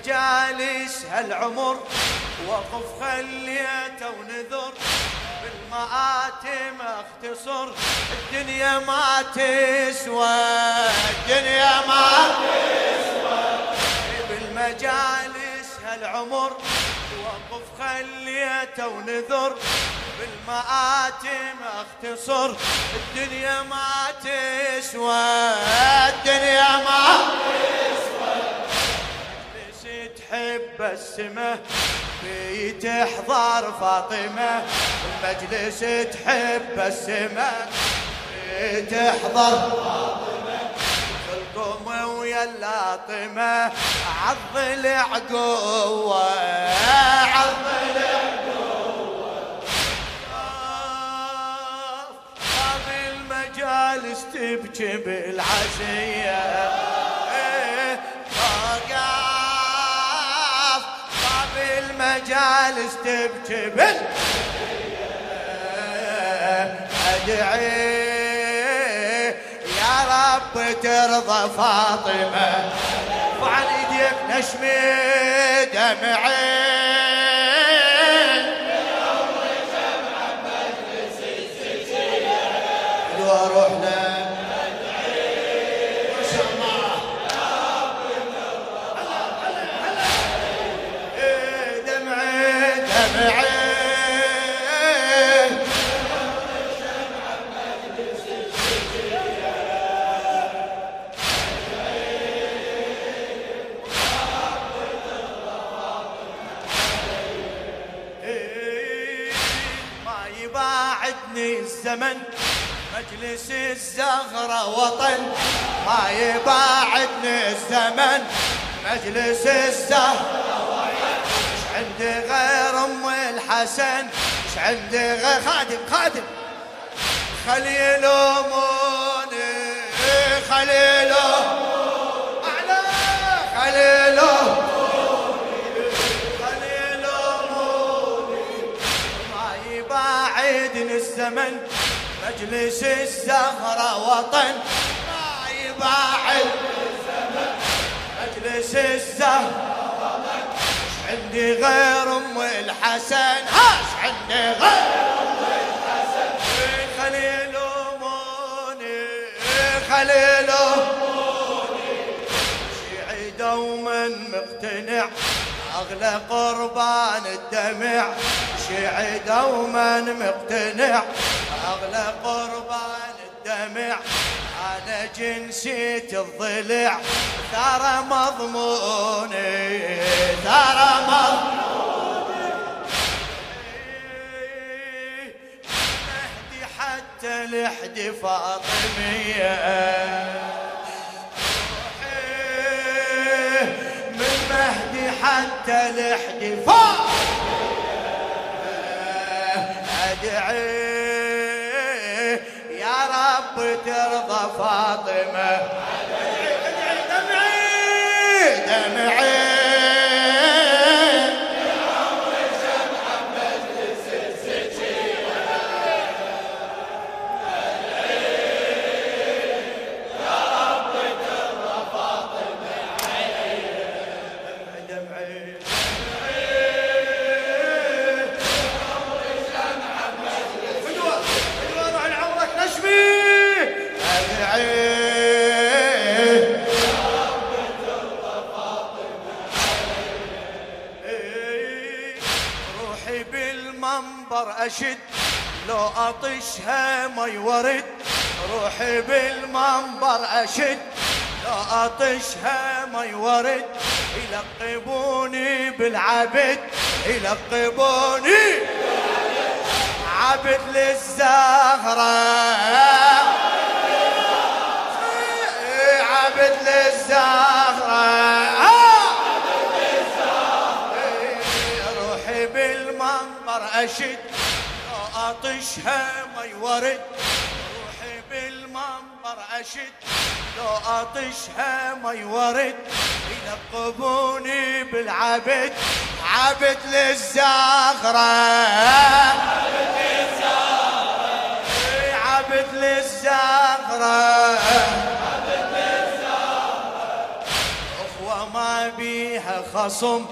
بالمجالس هالعمر. وقف خليته ونذر بالمآتم اختصر. الدنيا ما تسوى. الدنيا ما تسوى. بالمجالس هالعمر. وقف خليته ونذر بالمآتم اختصر. الدنيا ما تسوى. الدنيا ما تسوى. تحب السمه في تحضر فاطمة. المجلس تحب السمه في تحضر فاطمة. القوم ويا اللاطمة. عض العقوة. عض العقوة. باب المجالس تبكي بالعزية. المجالس تبكي بالعزية أدعي يا رب ترضى فاطمة. وعن إيديك نشمي دمعي. ما يباعدني الزمن مجلس الزغرة وطن. ما يباعدني الزمن. مجلس الزهرة وطن. عندي غير الحسن مش عندي غير خادم خادم. خليل أموني خليل اعلى ما يباعدني الزمن مجلس الزهرة وطن. ما يباعد الزمن مجلس الزهرة وطن. عندي غير الحسن هاش عندي غير الحسن خليل أموني شيعي دوما مقتنع أغلى قربان الدمع. شيعي دوما مقتنع أغلى قربان الدمع. أنا جنسيت الضلع ثار مضموني ثار مضموني. حتى لحد فاطمية. من مهدي حتى لحد أدعي يا رب ترضى فاطمة. أدعي أدعي دمعي دمعي دمعي. اطشها ما يورد. روحي بالمنبر أشد. لو أطشها ما يورد. يلقبوني بالعبد. يلقبوني عبد للزهرة. عبد للزهرة. روحي بالمنبر أشد. لو ما يورد روحي بالمنبر أشد. لو أطشها ما يورد يلقبوني بالعبد. عبد للزهرة. عبد للزهرة. أخوة ما ما بيها خصم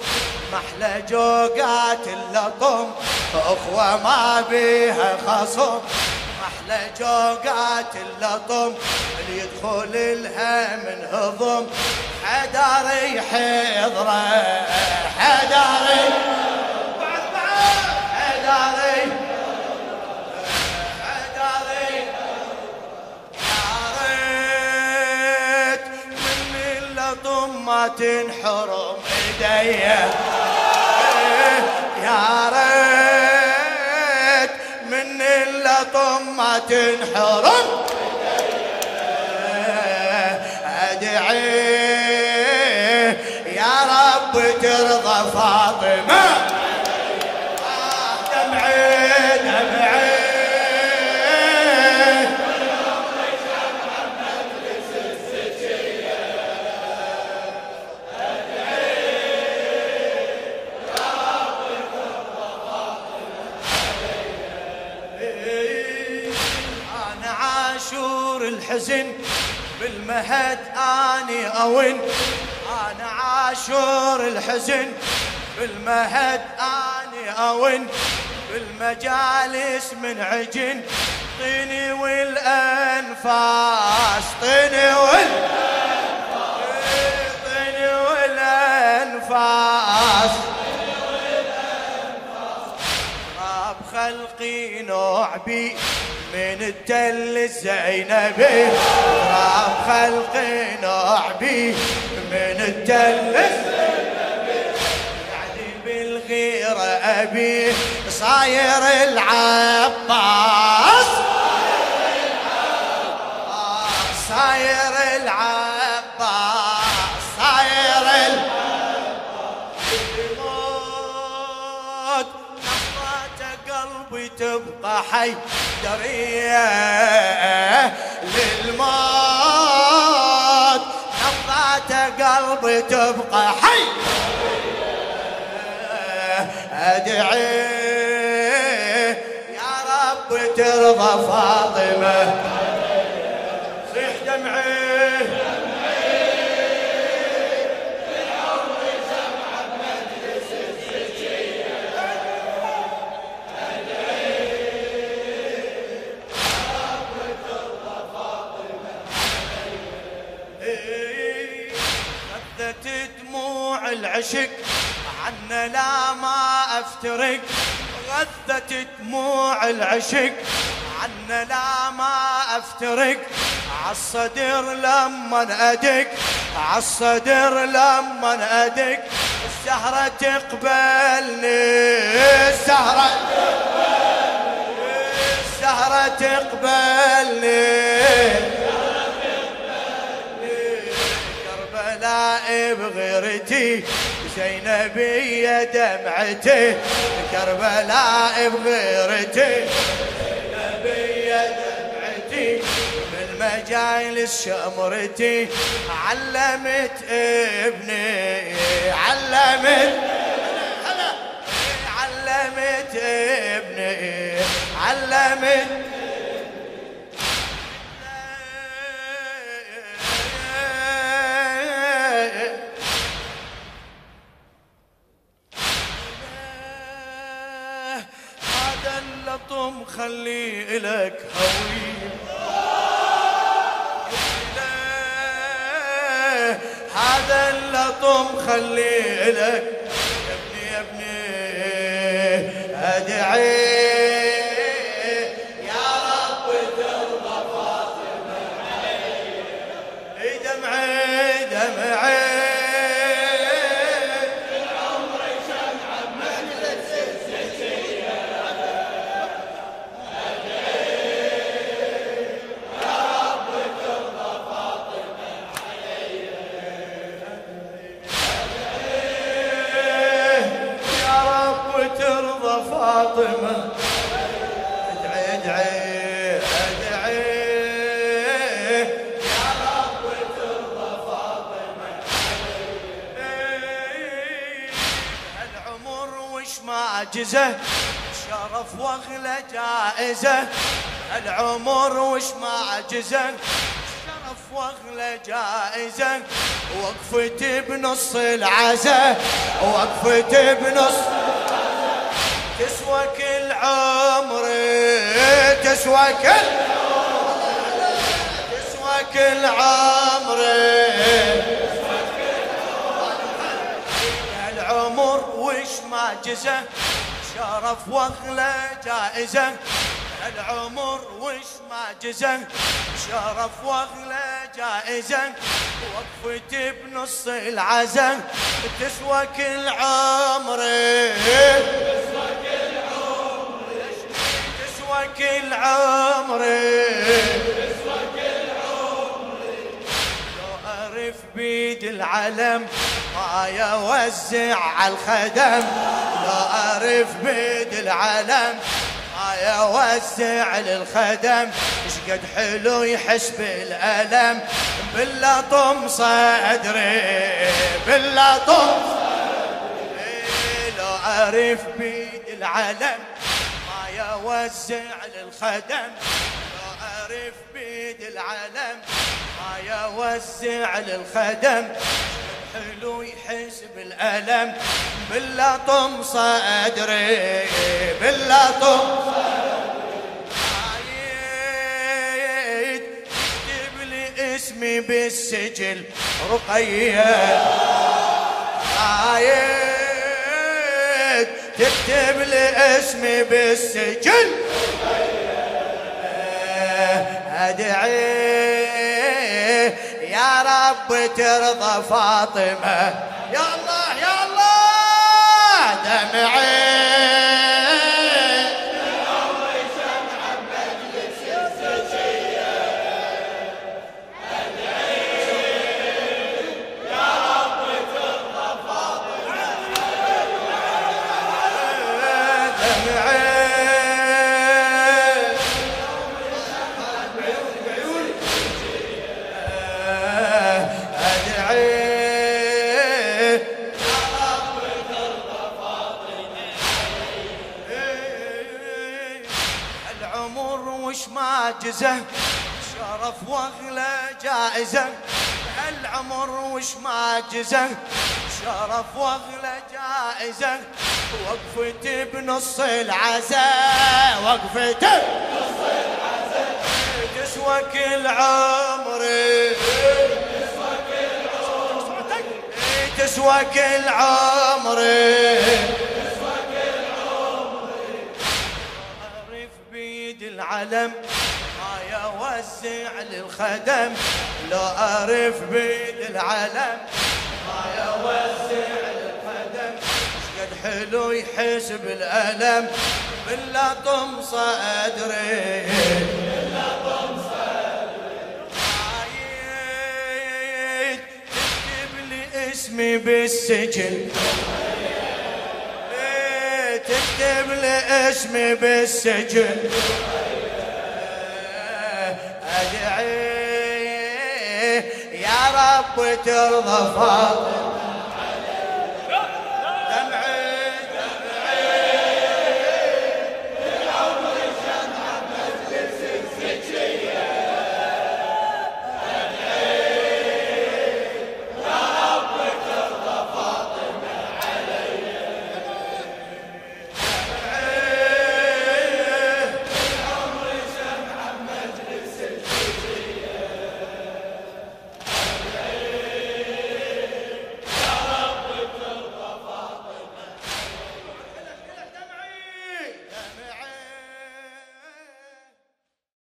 محلى جوقات اللطم. أخوة ما بيها خصم. محلى جوقات اللطم اللي يدخل لها من هضم. حداري حضره حداري حداري حداري من ما تنحرم إيديا. ريت من اللطم ما تنحرم ادعي يا رب ترضى فاطمة. الحزن بالمهد آني اون أنا عاشور الحزن بالمهد آني اون بالمجالس من عجن طيني والأنفاس طيني وال طيني والأنفاس. خلقي نوع بي من التل الزينبي راب خلقي نوع بي من التل الزينبي يعني بالغيرة أبي. صاير العباس صاير العباس صاير العباس. الموت نظرة قلبي تبقى حي. دريه للموت. نظرة قلبي تبقى حي. أدعي يا رب ترضى فاطمة. صيح دمعي. العشق عنا لا ما أفترق. غثت دموع العشق. عنا لا ما أفترق. عالصدر لما أدق. عالصدر لما أدق. السهرة تقبلني. السهرة السهرة تقبلني. كربلاء بغيرتي. زينبية دمعتي كربلاء بغيرتي زينبية دمعتي شمرتي علمت ابني علمت علمت ابني علمت اللطم خلي إلك هوي. هذا اللطم خلي إلك يا ابني يا ابني أدعي يا ما جزه شرف واغلى جائزة. العمر وش ما جزه شرف واغلى جائزة. وقفتي بنص العزة وقفتي بنص تسوى كل عمري تسوى كل تسوى كل عمري. العمر وش ما جزه شرف واغلى جائزة العمر وش ما جزه. شرف واغلى جائزة وقفتي بنص العزة. تسوى كل عمري تسوى كل عمري تسوى كل عمري بيد العلم ما يوزع على الخدم. أعرف بيد العلم يوسع للخدم. شقد حلو يحس بالألم. باللطم صدري باللطم صدري. لو أعرف بيد العلم ما يوسع للخدم. لو أعرف بيد العلم ما يوسع للخدم. حلو يحس بالألم باللطم صدري باللطم عايد اكتب لي اسمي بالسجل رقية. عايد. تكتب لي اسمي بالسجل. أدعي. يا رب ترضى فاطمة. يا الله يا الله دمعي. معجزة شرف واغلى جائزة. العمر وش معجزة شرف واغلى جائزة. وقفتي بنص العزاء وقفتي بنص العزاء تسوى كل عمري. تسوى كل عمري. بيد العلم يوسع للخدم لو أعرف بيد العلم ما يوسع للخدم قد حلو يحس بالألم. صدري باللطم صدري عايد تكتب لي اسمي بالسجل إية، تكتب لي اسمي بالسجل رب ترضى فاطمه